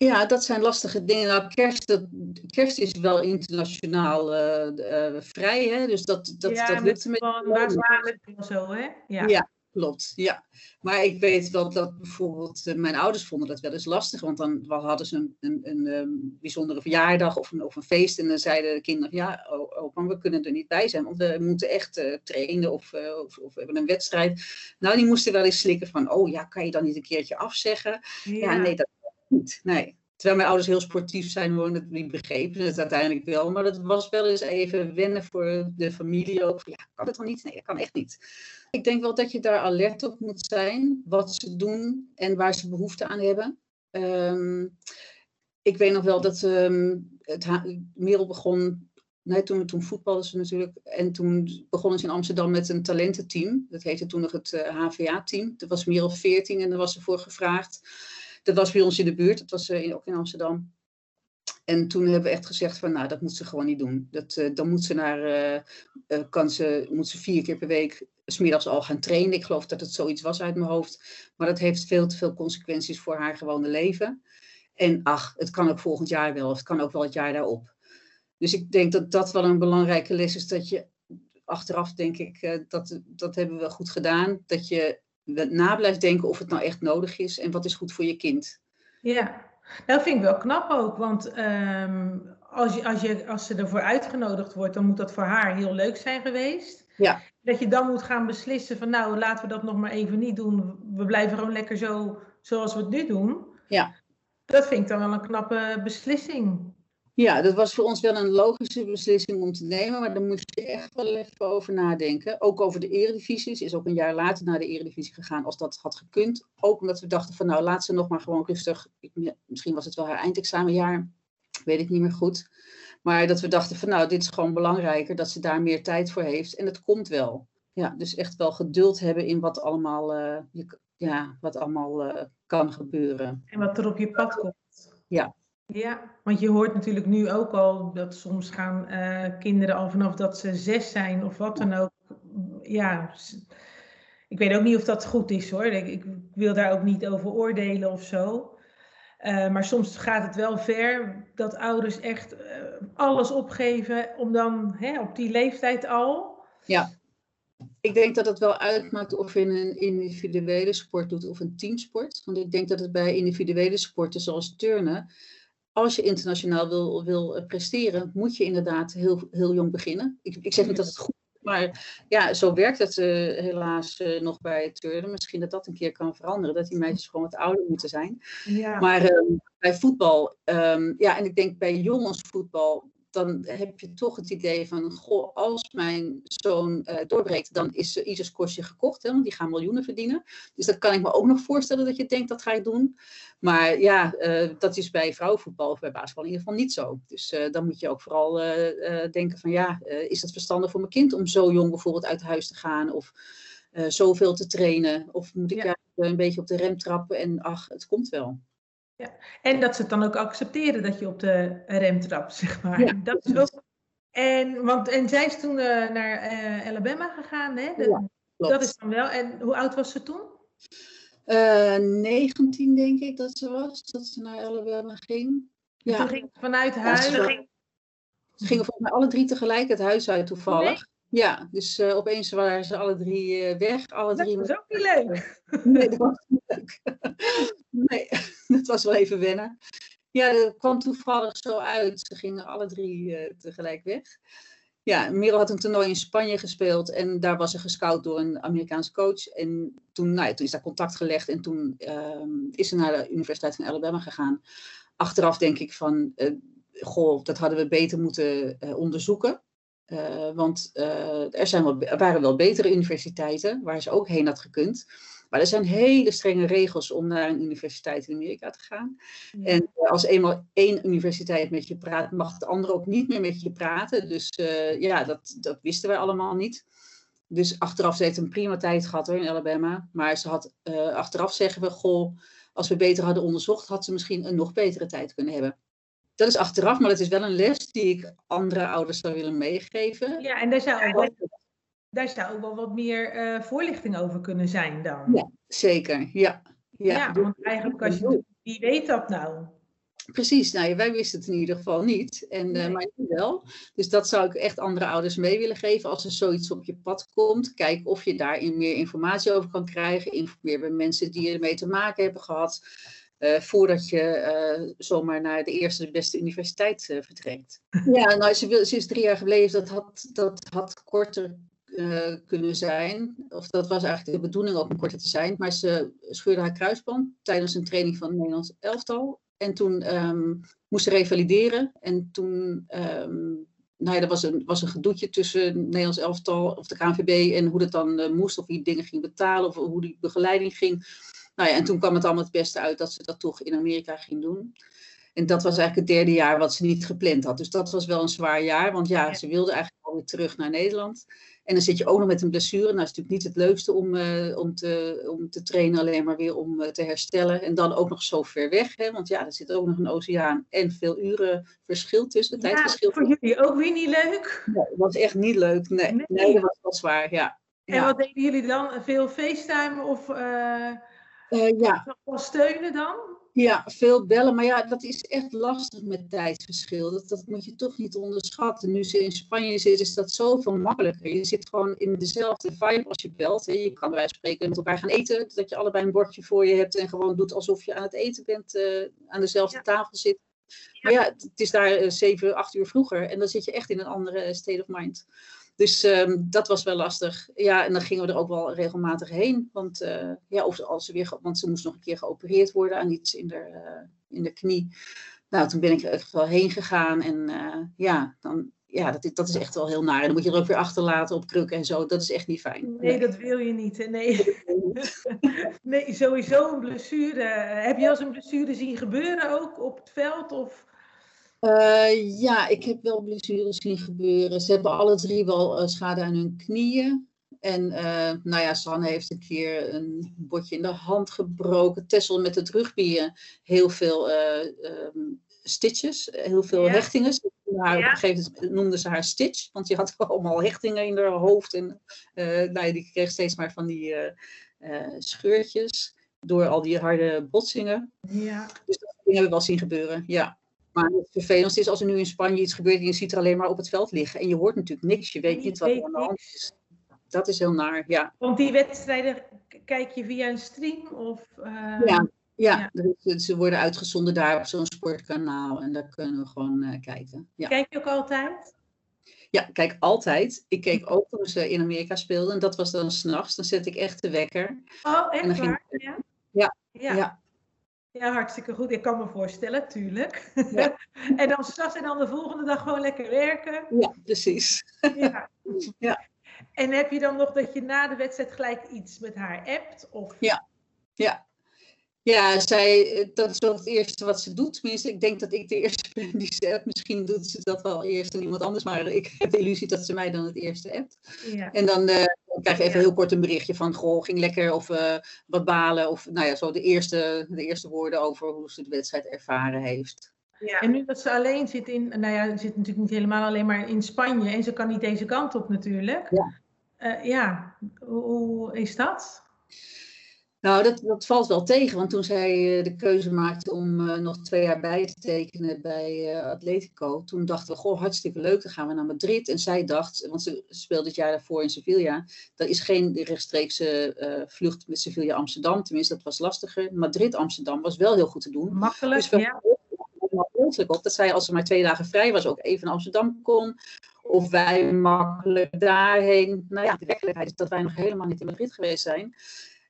[SPEAKER 1] ja, dat zijn lastige dingen. Nou, kerst, dat, kerst is wel internationaal uh, uh, vrij, hè? dus dat, dat,
[SPEAKER 2] ja,
[SPEAKER 1] dat lukt
[SPEAKER 2] met wel zo, hè?
[SPEAKER 1] Ja. ja, klopt. Ja. Maar ik weet wel dat bijvoorbeeld uh, mijn ouders vonden dat wel eens lastig, want dan hadden ze een, een, een, een bijzondere verjaardag of een, of een feest en dan zeiden de kinderen, ja, opa, we kunnen er niet bij zijn, want we moeten echt trainen of, of, of, we hebben een wedstrijd. Nou, die moesten wel eens slikken van, oh ja, kan je dan niet een keertje afzeggen? Ja, ja nee, dat niet. Nee. Terwijl mijn ouders heel sportief zijn, wonen die begrepen het uiteindelijk wel. Maar dat was wel eens even wennen voor de familie ook. Ja, kan het dan niet? Nee, dat kan echt niet. Ik denk wel dat je daar alert op moet zijn. Wat ze doen en waar ze behoefte aan hebben. Um, ik weet nog wel dat um, het Merel begon Nee, toen, toen voetbalden ze natuurlijk. En toen begonnen ze in Amsterdam met een talententeam. Dat heette toen nog het HVA-team. Dat was meer dan 14 en daar was ze voor gevraagd. Dat was bij ons in de buurt. Dat was ook in Amsterdam. En toen hebben we echt gezegd van, nou, dat moet ze gewoon niet doen. Dat, uh, dan moet ze naar, uh, kan ze, moet ze vier keer per week smiddags al gaan trainen. Ik geloof dat het zoiets was uit mijn hoofd. Maar dat heeft veel te veel consequenties voor haar gewone leven. En ach, het kan ook volgend jaar wel, of het kan ook wel het jaar daarop. Dus ik denk dat dat wel een belangrijke les is, dat je achteraf denk ik, dat, dat hebben we goed gedaan. Dat je na blijft denken of het nou echt nodig is en wat is goed voor je kind.
[SPEAKER 2] Ja, dat vind ik wel knap ook, want ehm, als, je, als, je, als ze ervoor uitgenodigd wordt, dan moet dat voor haar heel leuk zijn geweest.
[SPEAKER 1] Ja.
[SPEAKER 2] Dat je dan moet gaan beslissen van nou, laten we dat nog maar even niet doen. We blijven gewoon lekker zo zoals we het nu doen.
[SPEAKER 1] Ja.
[SPEAKER 2] Dat vind ik dan wel een knappe beslissing.
[SPEAKER 1] Ja, dat was voor ons wel een logische beslissing om te nemen, maar daar moest je echt wel even over nadenken. Ook over de eredivisie. Ze is ook een jaar later naar de eredivisie gegaan als dat had gekund. Ook omdat we dachten van nou, laat ze nog maar gewoon rustig. Misschien was het wel haar eindexamenjaar, weet ik niet meer goed. Maar dat we dachten van nou, dit is gewoon belangrijker, dat ze daar meer tijd voor heeft. En het komt wel. Ja, dus echt wel geduld hebben in wat allemaal, uh, ja, wat allemaal uh, kan gebeuren.
[SPEAKER 2] En wat er op je pad komt.
[SPEAKER 1] Ja,
[SPEAKER 2] ja, want je hoort natuurlijk nu ook al dat soms gaan uh, kinderen al vanaf dat ze zes zijn of wat dan ook. Ja, ik weet ook niet of dat goed is hoor. Ik, ik wil daar ook niet over oordelen of zo. Uh, maar soms gaat het wel ver dat ouders echt uh, alles opgeven om dan hè, op die leeftijd al.
[SPEAKER 1] Ja, ik denk dat het wel uitmaakt of je een individuele sport doet of een teamsport. Want ik denk dat het bij individuele sporten zoals turnen als je internationaal wil, wil eh, presteren, moet je inderdaad heel, heel jong beginnen. Ik, ik zeg niet dat het goed is, maar ja, zo werkt het uh, helaas uh, nog bij het turnen. Misschien dat dat een keer kan veranderen, dat die meisjes gewoon wat ouder moeten zijn.
[SPEAKER 2] Ja.
[SPEAKER 1] Maar um, bij voetbal, um, ja, en ik denk bij jongensvoetbal, dan heb je toch het idee van, goh, als mijn zoon uh, doorbreekt, dan is uh, Isis kostje gekocht, hè, want die gaan miljoenen verdienen. Dus dat kan ik me ook nog voorstellen dat je denkt, dat ga ik doen. Maar ja, uh, dat is bij vrouwenvoetbal of bij basketbal in ieder geval niet zo. Dus dan moet je ook vooral denken van, ja, is het verstandig voor mijn kind om zo jong bijvoorbeeld uit huis te gaan of zoveel te trainen? Of moet ik ja. een beetje op de rem trappen en ach, het komt wel.
[SPEAKER 2] Ja. En dat ze het dan ook accepteren dat je op de rem trapt, zeg maar.
[SPEAKER 1] Ja,
[SPEAKER 2] dat is ook... en, want, en zij is toen uh, naar uh, Alabama gegaan, hè? De,
[SPEAKER 1] ja,
[SPEAKER 2] dat is dan wel. En hoe oud was ze toen?
[SPEAKER 1] Uh, 19 denk ik dat ze was, dat ze naar Alabama ging.
[SPEAKER 2] Ja. Toen ging vanuit huis.
[SPEAKER 1] Ja, ging... Ze gingen volgens mij alle drie tegelijk het huis uit toevallig. Ja, dus uh, opeens waren ze alle drie uh, weg. Alle
[SPEAKER 2] dat
[SPEAKER 1] drie
[SPEAKER 2] was ook niet leuk.
[SPEAKER 1] nee, dat was niet leuk. nee, dat was wel even wennen. Ja, dat kwam toevallig zo uit. Ze gingen alle drie uh, tegelijk weg. Ja, Merel had een toernooi in Spanje gespeeld en daar was ze gescout door een Amerikaanse coach. En toen, nou ja, toen is daar contact gelegd en toen is ze naar de Universiteit van Alabama gegaan. Achteraf denk ik van, goh, dat hadden we beter moeten onderzoeken. Uh, want uh, er, zijn wel, er waren wel betere universiteiten waar ze ook heen had gekund. Maar er zijn hele strenge regels om naar een universiteit in Amerika te gaan. En uh, als eenmaal één universiteit met je praat, mag de andere ook niet meer met je praten. Dus ja, dat, dat wisten wij allemaal niet. Dus achteraf, ze heeft een prima tijd gehad hoor, in Alabama. Maar ze had, achteraf zeggen we, goh, als we beter hadden onderzocht, had ze misschien een nog betere tijd kunnen hebben dat is achteraf, maar dat is wel een les die ik andere ouders zou willen meegeven.
[SPEAKER 2] Ja, en daar zou ook wel, daar zou ook wel wat meer uh, voorlichting over kunnen zijn dan.
[SPEAKER 1] Ja, zeker. Ja,
[SPEAKER 2] ja, ja want eigenlijk als je, wie weet dat nou?
[SPEAKER 1] Precies, nou, wij wisten het in ieder geval niet, en, nee. uh, maar nu wel. Dus dat zou ik echt andere ouders mee willen geven. Als er zoiets op je pad komt, kijk of je daar meer informatie over kan krijgen. Informeer bij mensen die ermee te maken hebben gehad. Uh, voordat je uh, zomaar naar de eerste, de beste universiteit uh, vertrekt. Ja, nou, ze, wil, is drie jaar gebleven. Dat had, dat had korter kunnen zijn. Of dat was eigenlijk de bedoeling ook om korter te zijn. Maar ze scheurde haar kruisband tijdens een training van Nederlands elftal. En toen um, moest ze revalideren. En toen, um, nou ja, er was een, was een gedoetje tussen Nederlands elftal of de KNVB en hoe dat dan moest. Of wie dingen ging betalen of hoe die begeleiding ging. Nou ja, en toen kwam het allemaal het beste uit dat ze dat toch in Amerika ging doen. En dat was eigenlijk het derde jaar wat ze niet gepland had. Dus dat was wel een zwaar jaar, want ja, ze wilde eigenlijk alweer terug naar Nederland. En dan zit je ook nog met een blessure. Nou, dat is natuurlijk niet het leukste om, uh, om, te, om te trainen, alleen maar weer om uh, te herstellen. En dan ook nog zo ver weg, hè? want ja, er zit ook nog een oceaan en veel uren verschil tussen,
[SPEAKER 2] ja, tijdverschil. voor jullie ook weer niet leuk?
[SPEAKER 1] Nee, dat was echt niet leuk. Nee, nee. nee dat was wel zwaar, ja.
[SPEAKER 2] En ja. wat deden jullie dan? Veel FaceTime of uh, ja. steunen dan?
[SPEAKER 1] Ja, veel bellen. Maar ja, dat is echt lastig met tijdsverschil. Dat, dat moet je toch niet onderschatten. Nu ze in Spanje zit, is dat zoveel makkelijker. Je zit gewoon in dezelfde vibe als je belt. Hè. Je kan bij spreken met elkaar gaan eten. Dat je allebei een bordje voor je hebt en gewoon doet alsof je aan het eten bent. Uh, aan dezelfde ja. tafel zit. Maar ja, het is daar uh, 7, 8 uur vroeger. En dan zit je echt in een andere state of mind. Dus um, dat was wel lastig. Ja, en dan gingen we er ook wel regelmatig heen. Want, uh, ja, of als ze weer, want ze moest nog een keer geopereerd worden aan iets in de, uh, in de knie. Nou, toen ben ik er echt wel heen gegaan. En uh, ja, dan, ja dat, dat is echt wel heel naar. En dan moet je er ook weer achterlaten op krukken en zo. Dat is echt niet fijn.
[SPEAKER 2] Nee, dat wil je niet. Nee, nee sowieso een blessure. Heb je als een blessure zien gebeuren ook op het veld? Of...
[SPEAKER 1] Uh, ja, ik heb wel blessures zien gebeuren. Ze hebben alle drie wel uh, schade aan hun knieën. En uh, nou ja, Sanne heeft een keer een botje in de hand gebroken. Tessel met het rugbyen heel veel um, stitches, heel veel ja. hechtingen. Haar, ja. Op een gegeven moment noemden ze haar stitch, want die had allemaal hechtingen in haar hoofd. En nou ja, die kreeg steeds maar van die scheurtjes door al die harde botsingen.
[SPEAKER 2] Ja.
[SPEAKER 1] Dus dat hebben we wel zien gebeuren, ja. Maar het vervelendste is als er nu in Spanje iets gebeurt en je ziet er alleen maar op het veld liggen. En je hoort natuurlijk niks, je weet niet wat er aan de hand is. Dat is heel naar, ja.
[SPEAKER 2] Want die wedstrijden kijk je via een stream? Of,
[SPEAKER 1] uh... Ja, ja, ja. ze worden uitgezonden daar op zo'n sportkanaal en daar kunnen we gewoon uh, kijken. Ja.
[SPEAKER 2] Kijk je ook altijd?
[SPEAKER 1] Ja, kijk altijd. Ik keek ook toen ze in Amerika speelden en dat was dan s'nachts. Dan zet ik echt de wekker.
[SPEAKER 2] Oh, echt waar? Ja.
[SPEAKER 1] Ja, ja. ja.
[SPEAKER 2] Ja, hartstikke goed. Ik kan me voorstellen, tuurlijk. Ja. en dan straks en dan de volgende dag gewoon lekker werken.
[SPEAKER 1] Ja, precies.
[SPEAKER 2] ja. ja. En heb je dan nog dat je na de wedstrijd gelijk iets met haar appt? Of...
[SPEAKER 1] Ja, ja. Ja, zij, dat is wel het eerste wat ze doet. Tenminste, ik denk dat ik de eerste ben die ze appt. Misschien doet ze dat wel eerst en iemand anders. Maar ik heb de illusie dat ze mij dan het eerste appt. Ja. En dan uh, krijg je even heel kort een berichtje van... Goh, ging lekker of uh, wat balen. Of nou ja, zo de eerste, de eerste woorden over hoe ze de wedstrijd ervaren heeft.
[SPEAKER 2] Ja. En nu dat ze alleen zit in... Nou ja, ze zit natuurlijk niet helemaal alleen maar in Spanje. En ze kan niet deze kant op natuurlijk.
[SPEAKER 1] Ja,
[SPEAKER 2] uh, ja. Hoe, hoe is dat?
[SPEAKER 1] Nou, dat, dat valt wel tegen, want toen zij uh, de keuze maakte om uh, nog twee jaar bij te tekenen bij uh, Atletico, toen dachten we, goh, hartstikke leuk, dan gaan we naar Madrid. En zij dacht, want ze speelde het jaar daarvoor in Sevilla, dat is geen rechtstreekse vlucht met Sevilla-Amsterdam, tenminste dat was lastiger. Madrid-Amsterdam was wel heel goed te doen.
[SPEAKER 2] Makkelijk, dus ja.
[SPEAKER 1] op dat zij, als ze maar twee dagen vrij was, ook even naar Amsterdam kon. Of wij makkelijk daarheen. Nou ja, de werkelijkheid is dat wij nog helemaal niet in Madrid geweest zijn.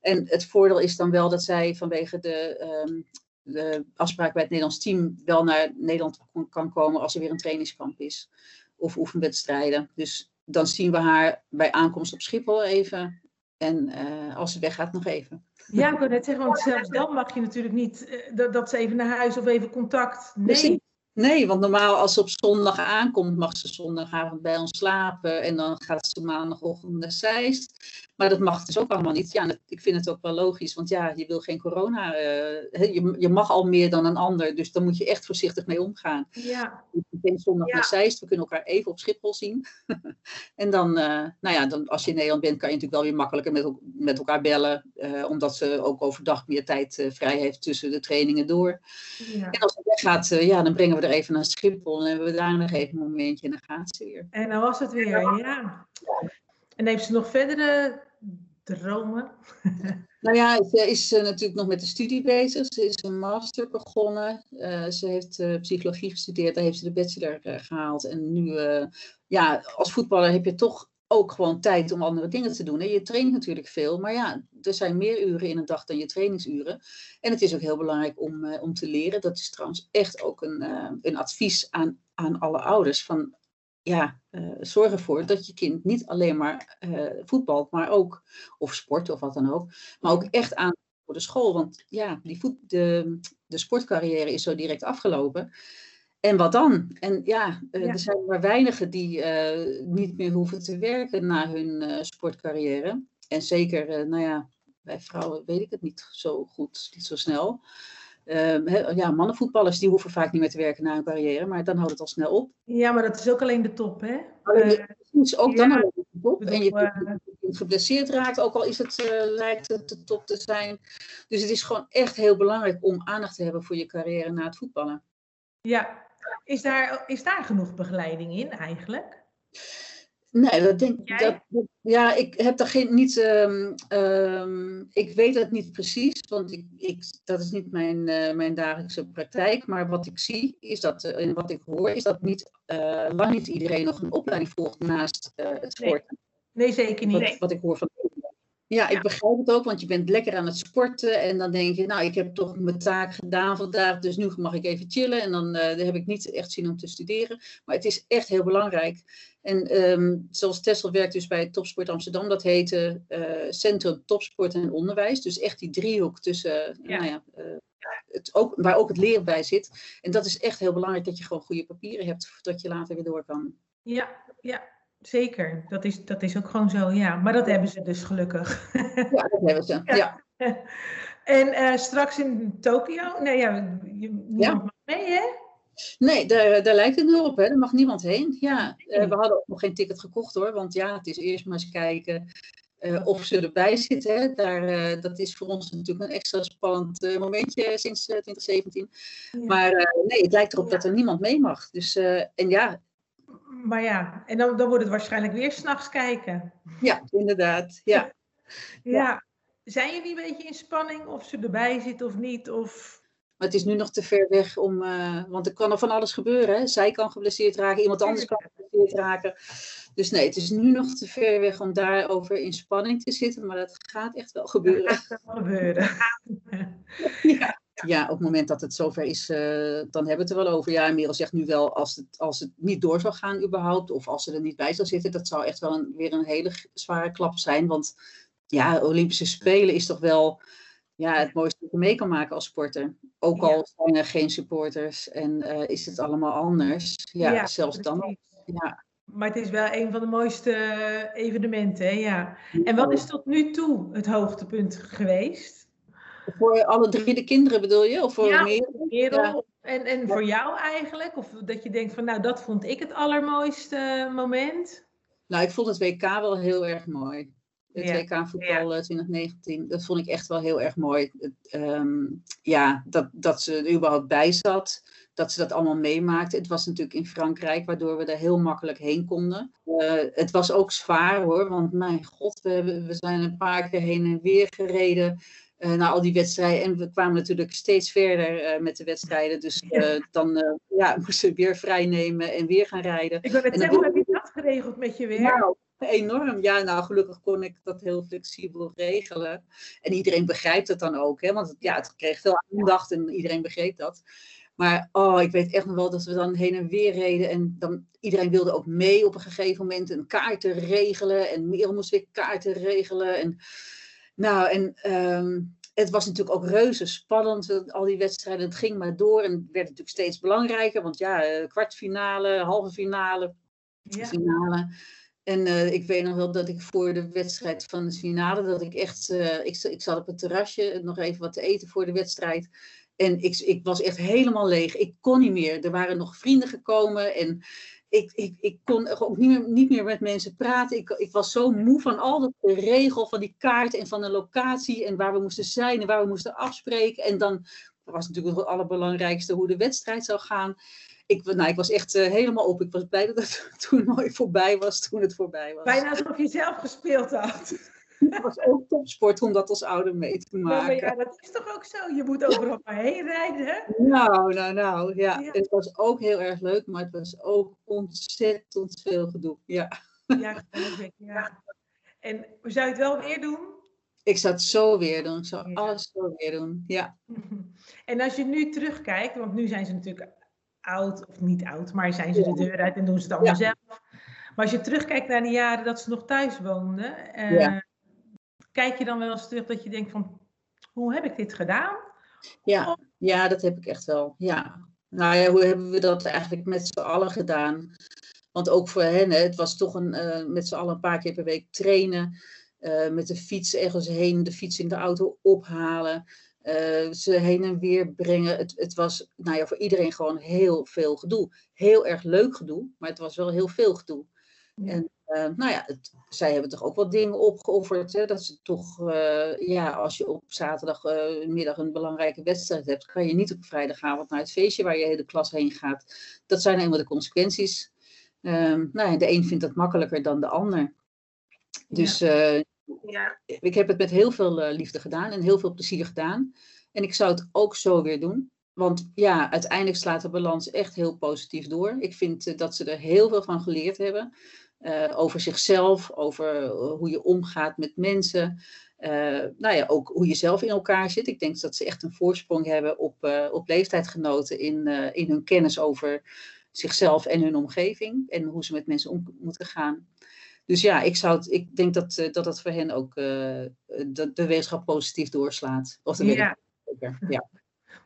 [SPEAKER 1] En het voordeel is dan wel dat zij vanwege de, um, de afspraak bij het Nederlands team wel naar Nederland kan komen als er weer een trainingskamp is. Of oefenwedstrijden. Dus dan zien we haar bij aankomst op Schiphol even. En uh, als ze weggaat, nog even.
[SPEAKER 2] Ja, ik wil net zeggen, want zelfs dan mag je natuurlijk niet uh, dat, dat, ze even naar huis of even contact. Nee.
[SPEAKER 1] Nee, want normaal als ze op zondag aankomt, mag ze zondagavond bij ons slapen. En dan gaat ze maandagochtend naar Zeist. Maar dat mag dus ook allemaal niet. Ja, ik vind het ook wel logisch, want ja, je wil geen corona. Uh, je, je mag al meer dan een ander, dus daar moet je echt voorzichtig mee omgaan.
[SPEAKER 2] Ja.
[SPEAKER 1] Ik ben zondag ja. naar Zeist, we kunnen elkaar even op Schiphol zien. en dan, uh, nou ja, dan, als je in Nederland bent, kan je natuurlijk wel weer makkelijker met, met elkaar bellen. Uh, omdat ze ook overdag meer tijd vrij heeft tussen de trainingen door. Ja. En als het weggaat, ja, dan brengen we er even naar Schiphol en hebben we daar nog even een momentje en dan gaat ze weer.
[SPEAKER 2] En dan was het weer, ja. En heeft ze nog verdere dromen?
[SPEAKER 1] Nou ja, ze is uh, natuurlijk nog met de studie bezig. Ze is een master begonnen. Uh, ze heeft uh, psychologie gestudeerd, daar heeft ze de bachelor gehaald. En nu, ja, als voetballer heb je toch ook gewoon tijd om andere dingen te doen. Hè? Je traint natuurlijk veel, maar ja, er zijn meer uren in een dag dan je trainingsuren. En het is ook heel belangrijk om, om te leren. Dat is trouwens echt ook een, een advies aan, aan alle ouders. Van ja, uh, zorg ervoor dat je kind niet alleen maar voetbalt, maar ook, of sport of wat dan ook, maar ook echt aan voor de school. Want ja, die voet, de, de sportcarrière is zo direct afgelopen. En wat dan? En ja, ja. er zijn maar weinigen die niet meer hoeven te werken na hun sportcarrière. En zeker, nou ja, bij vrouwen weet ik het niet zo goed, niet zo snel. Uh, ja, mannenvoetballers die hoeven vaak niet meer te werken na hun carrière, maar dan houdt het al snel op.
[SPEAKER 2] Ja, maar dat is ook alleen de top, hè?
[SPEAKER 1] Uh, precies, ook dan alleen de top. en je kunt geblesseerd raakt, ook al is het, uh, lijkt het de top te zijn. Dus het is gewoon echt heel belangrijk om aandacht te hebben voor je carrière na het voetballen.
[SPEAKER 2] Ja, is daar, is daar genoeg begeleiding in eigenlijk?
[SPEAKER 1] Nee, dat denk ik. Dat, ja, ik heb daar geen, niet. Um, um, ik weet het niet precies, want ik, ik, dat is niet mijn, uh, mijn dagelijkse praktijk. Maar wat ik zie is dat, uh, en wat ik hoor, is dat niet, uh, lang niet iedereen nog een opleiding volgt naast het sporten.
[SPEAKER 2] Nee. nee, zeker niet.
[SPEAKER 1] Wat, wat ik hoor van ja, ik begrijp het ook, want je bent lekker aan het sporten en dan denk je, nou, ik heb toch mijn taak gedaan vandaag, dus nu mag ik even chillen en dan uh, heb ik niet echt zin om te studeren. Maar het is echt heel belangrijk. En um, zoals Tessel werkt dus bij Topsport Amsterdam, dat heette uh, Centrum Topsport en Onderwijs. Dus echt die driehoek tussen, ja. nou ja, uh, het ook, waar ook het leren bij zit. En dat is echt heel belangrijk dat je gewoon goede papieren hebt, zodat je later weer door kan.
[SPEAKER 2] Ja, ja. Zeker, dat is, dat is ook gewoon zo, ja. Maar dat hebben ze dus gelukkig.
[SPEAKER 1] Ja, dat hebben ze, ja.
[SPEAKER 2] En uh, straks in Tokio, nee, ja, je ja. mag mee, hè?
[SPEAKER 1] Nee, daar, daar lijkt het nu op, hè. Daar mag niemand heen. Ja, uh, we hadden ook nog geen ticket gekocht, hoor. Want ja, het is eerst maar eens kijken uh, of ze erbij zitten. Hè. Daar, dat is voor ons natuurlijk een extra spannend momentje sinds 2017. Ja. Maar nee, het lijkt erop ja. dat er niemand mee mag. Dus, en ja,
[SPEAKER 2] maar ja, en dan, dan wordt het waarschijnlijk weer s'nachts kijken.
[SPEAKER 1] Ja, inderdaad. Ja.
[SPEAKER 2] ja. Zijn jullie een beetje in spanning of ze erbij zit of niet? Of...
[SPEAKER 1] Maar het is nu nog te ver weg om. Uh, want er kan er van alles gebeuren. Hè? Zij kan geblesseerd raken, iemand anders kan geblesseerd raken. Dus nee, het is nu nog te ver weg om daarover in spanning te zitten. Maar dat gaat echt wel gebeuren. Dat
[SPEAKER 2] gaat wel gebeuren.
[SPEAKER 1] ja ja, op het moment dat het zover is, uh, dan hebben we het er wel over. Ja, Merel zegt nu wel, als het, als het niet door zou gaan überhaupt, of als ze er niet bij zou zitten, dat zou echt wel een, weer een hele zware klap zijn. Want ja, Olympische Spelen is toch wel ja, het mooiste wat je mee kan maken als sporter. Ook al zijn er geen supporters en uh, is het allemaal anders. Ja, ja zelfs dan. Ja.
[SPEAKER 2] Maar het is wel een van de mooiste evenementen, hè? ja. En wat is tot nu toe het hoogtepunt geweest?
[SPEAKER 1] Voor alle drie de kinderen bedoel je? Of voor
[SPEAKER 2] ja, Merel? Ja. En, en voor jou eigenlijk? Of dat je denkt van nou, dat vond ik het allermooiste moment?
[SPEAKER 1] Nou, ik vond het WK wel heel erg mooi. Het ja. WK voetbal ja. 2019, dat vond ik echt wel heel erg mooi. Het, um, ja, dat, dat ze er überhaupt bij zat, dat ze dat allemaal meemaakte. Het was natuurlijk in Frankrijk, waardoor we er heel makkelijk heen konden. Uh, het was ook zwaar hoor, want mijn god, we, hebben, we zijn een paar keer heen en weer gereden uh, naar al die wedstrijden. En we kwamen natuurlijk steeds verder uh, met de wedstrijden. Dus uh, dan ja, moesten we weer vrijnemen en weer gaan rijden.
[SPEAKER 2] Ik wil het zeggen, hoe heb je dat geregeld met je weer?
[SPEAKER 1] Nou, enorm. Ja, nou gelukkig kon ik dat heel flexibel regelen. En iedereen begrijpt het dan ook. Hè? Want het, ja, het kreeg veel aandacht en iedereen begreep dat. Maar oh, ik weet echt nog wel dat we dan heen en weer reden. En dan, iedereen wilde ook mee op een gegeven moment. Een kaarten regelen. En Merel moest weer kaarten regelen. En nou, en um, het was natuurlijk ook reuze spannend, al die wedstrijden. Het ging maar door en het werd natuurlijk steeds belangrijker. Want ja, eh, kwartfinale, halve finale, ja. finale. En uh, ik weet nog wel dat ik voor de wedstrijd van de finale, dat ik echt, uh, ik, ik zat op het terrasje nog even wat te eten voor de wedstrijd. En ik, ik was echt helemaal leeg. Ik kon niet meer. Er waren nog vrienden gekomen en ik, ik, ik kon ook niet meer, niet meer met mensen praten. Ik, ik was zo moe van al dat regel van die kaart en van de locatie en waar we moesten zijn en waar we moesten afspreken. En dan was natuurlijk het allerbelangrijkste hoe de wedstrijd zou gaan. Ik, nou, ik was echt uh, helemaal op. Ik was blij dat het toen mooi voorbij was, toen het voorbij was.
[SPEAKER 2] Bijna alsof je zelf gespeeld had.
[SPEAKER 1] Het was ook topsport om dat als ouder mee te maken.
[SPEAKER 2] Ja, dat is toch ook zo? Je moet overal maar heen rijden, hè?
[SPEAKER 1] Nou, nou, nou, ja. ja. Het was ook heel erg leuk, maar het was ook ontzettend veel gedoe, ja.
[SPEAKER 2] Ja, ik, ja. En zou je het wel weer doen?
[SPEAKER 1] Ik zou het zo weer doen. Ik zou ja. alles zo weer doen, ja.
[SPEAKER 2] En als je nu terugkijkt, want nu zijn ze natuurlijk oud, of niet oud, maar zijn ze de deur uit en doen ze het allemaal zelf. Maar als je terugkijkt naar de jaren dat ze nog thuis woonden, uh, kijk je dan wel eens terug dat je denkt van, hoe heb ik dit gedaan?
[SPEAKER 1] Ja, ja dat heb ik echt wel. Ja. Nou ja, hoe hebben we dat eigenlijk met z'n allen gedaan? Want ook voor hen, het was toch een, uh, met z'n allen een paar keer per week trainen. Uh, met de fiets ergens heen, de fiets in de auto ophalen. Uh, ze heen en weer brengen. Het, het was nou ja, voor iedereen gewoon heel veel gedoe. Heel erg leuk gedoe, maar het was wel heel veel gedoe. Ja. En uh, nou ja, het, zij hebben toch ook wat dingen opgeofferd. Hè? Dat ze toch, uh, ja, als je op zaterdagmiddag een belangrijke wedstrijd hebt, kan je niet op vrijdagavond naar het feestje waar je hele klas heen gaat. Dat zijn eenmaal de consequenties. Um, nou ja, de een vindt dat makkelijker dan de ander. Dus ja. ja. ik heb het met heel veel liefde gedaan en heel veel plezier gedaan. En ik zou het ook zo weer doen. Want ja, uiteindelijk slaat de balans echt heel positief door. Ik vind dat ze er heel veel van geleerd hebben. Uh, over zichzelf, over hoe je omgaat met mensen. Uh, nou ja, ook hoe je zelf in elkaar zit. Ik denk dat ze echt een voorsprong hebben op, op leeftijdgenoten in, in hun kennis over zichzelf en hun omgeving. En hoe ze met mensen om moeten gaan. Dus ja, ik, zou het, ik denk dat, dat het voor hen ook de, de wetenschap positief doorslaat. Of de
[SPEAKER 2] ja. ja.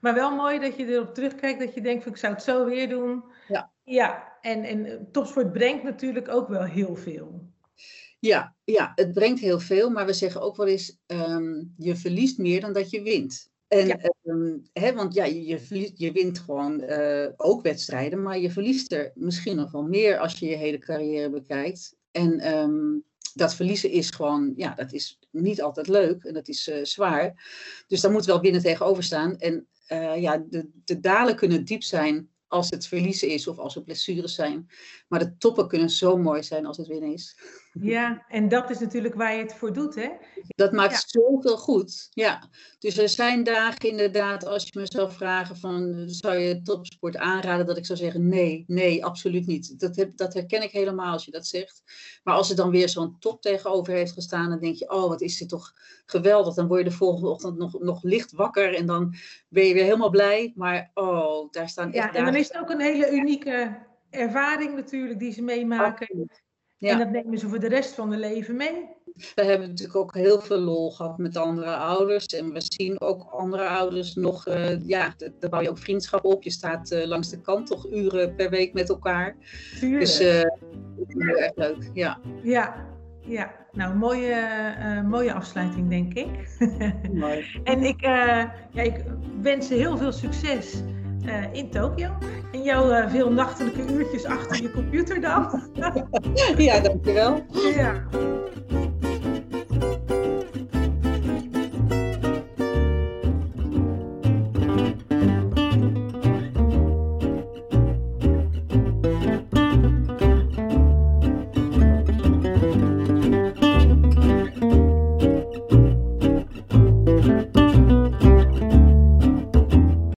[SPEAKER 2] Maar wel mooi dat je erop terugkijkt, dat je denkt, van, ik zou het zo weer doen.
[SPEAKER 1] Ja.
[SPEAKER 2] Ja, en, en topsport brengt natuurlijk ook wel heel veel.
[SPEAKER 1] Ja, ja, het brengt heel veel, maar we zeggen ook wel eens, um, je verliest meer dan dat je wint. En, ja. um, hè, want ja, je, je, verliest, je wint gewoon uh, ook wedstrijden, maar je verliest er misschien nog wel meer als je je hele carrière bekijkt. En um, dat verliezen is gewoon, ja, dat is niet altijd leuk en dat is uh, zwaar. Dus daar moet wel binnen tegenover staan. En uh, ja, de, de dalen kunnen diep zijn als het verliezen is of als er blessures zijn. Maar de toppen kunnen zo mooi zijn als het winnen is.
[SPEAKER 2] Ja, en dat is natuurlijk waar je het voor doet, hè?
[SPEAKER 1] Dat maakt ja. zoveel goed, ja. Dus er zijn dagen inderdaad, als je me zou vragen van, zou je topsport aanraden, dat ik zou zeggen, nee, nee, absoluut niet. Dat, heb, dat herken ik helemaal als je dat zegt. Maar als er dan weer zo'n top tegenover heeft gestaan, dan denk je, oh, wat is dit toch geweldig. Dan word je de volgende ochtend nog, nog licht wakker en dan ben je weer helemaal blij. Maar, oh, daar staan echt
[SPEAKER 2] Ja, en dan is het ook een hele unieke ervaring natuurlijk die ze meemaken. Absoluut. Ja. En dat nemen ze voor de rest van hun leven mee.
[SPEAKER 1] We hebben natuurlijk ook heel veel lol gehad met andere ouders. En we zien ook andere ouders nog, uh, ja, daar bouw je ook vriendschap op. Je staat uh, langs de kant toch uren per week met elkaar.
[SPEAKER 2] Tuurlijk.
[SPEAKER 1] Dus uh, heel erg leuk, ja.
[SPEAKER 2] Ja, ja. nou mooie, mooie afsluiting denk ik.
[SPEAKER 1] Mooi.
[SPEAKER 2] en ik, ja, ik wens je heel veel succes in Tokio. En jouw uh, veel nachtelijke uurtjes achter je computer dan.
[SPEAKER 1] ja, dankjewel.
[SPEAKER 2] Ja.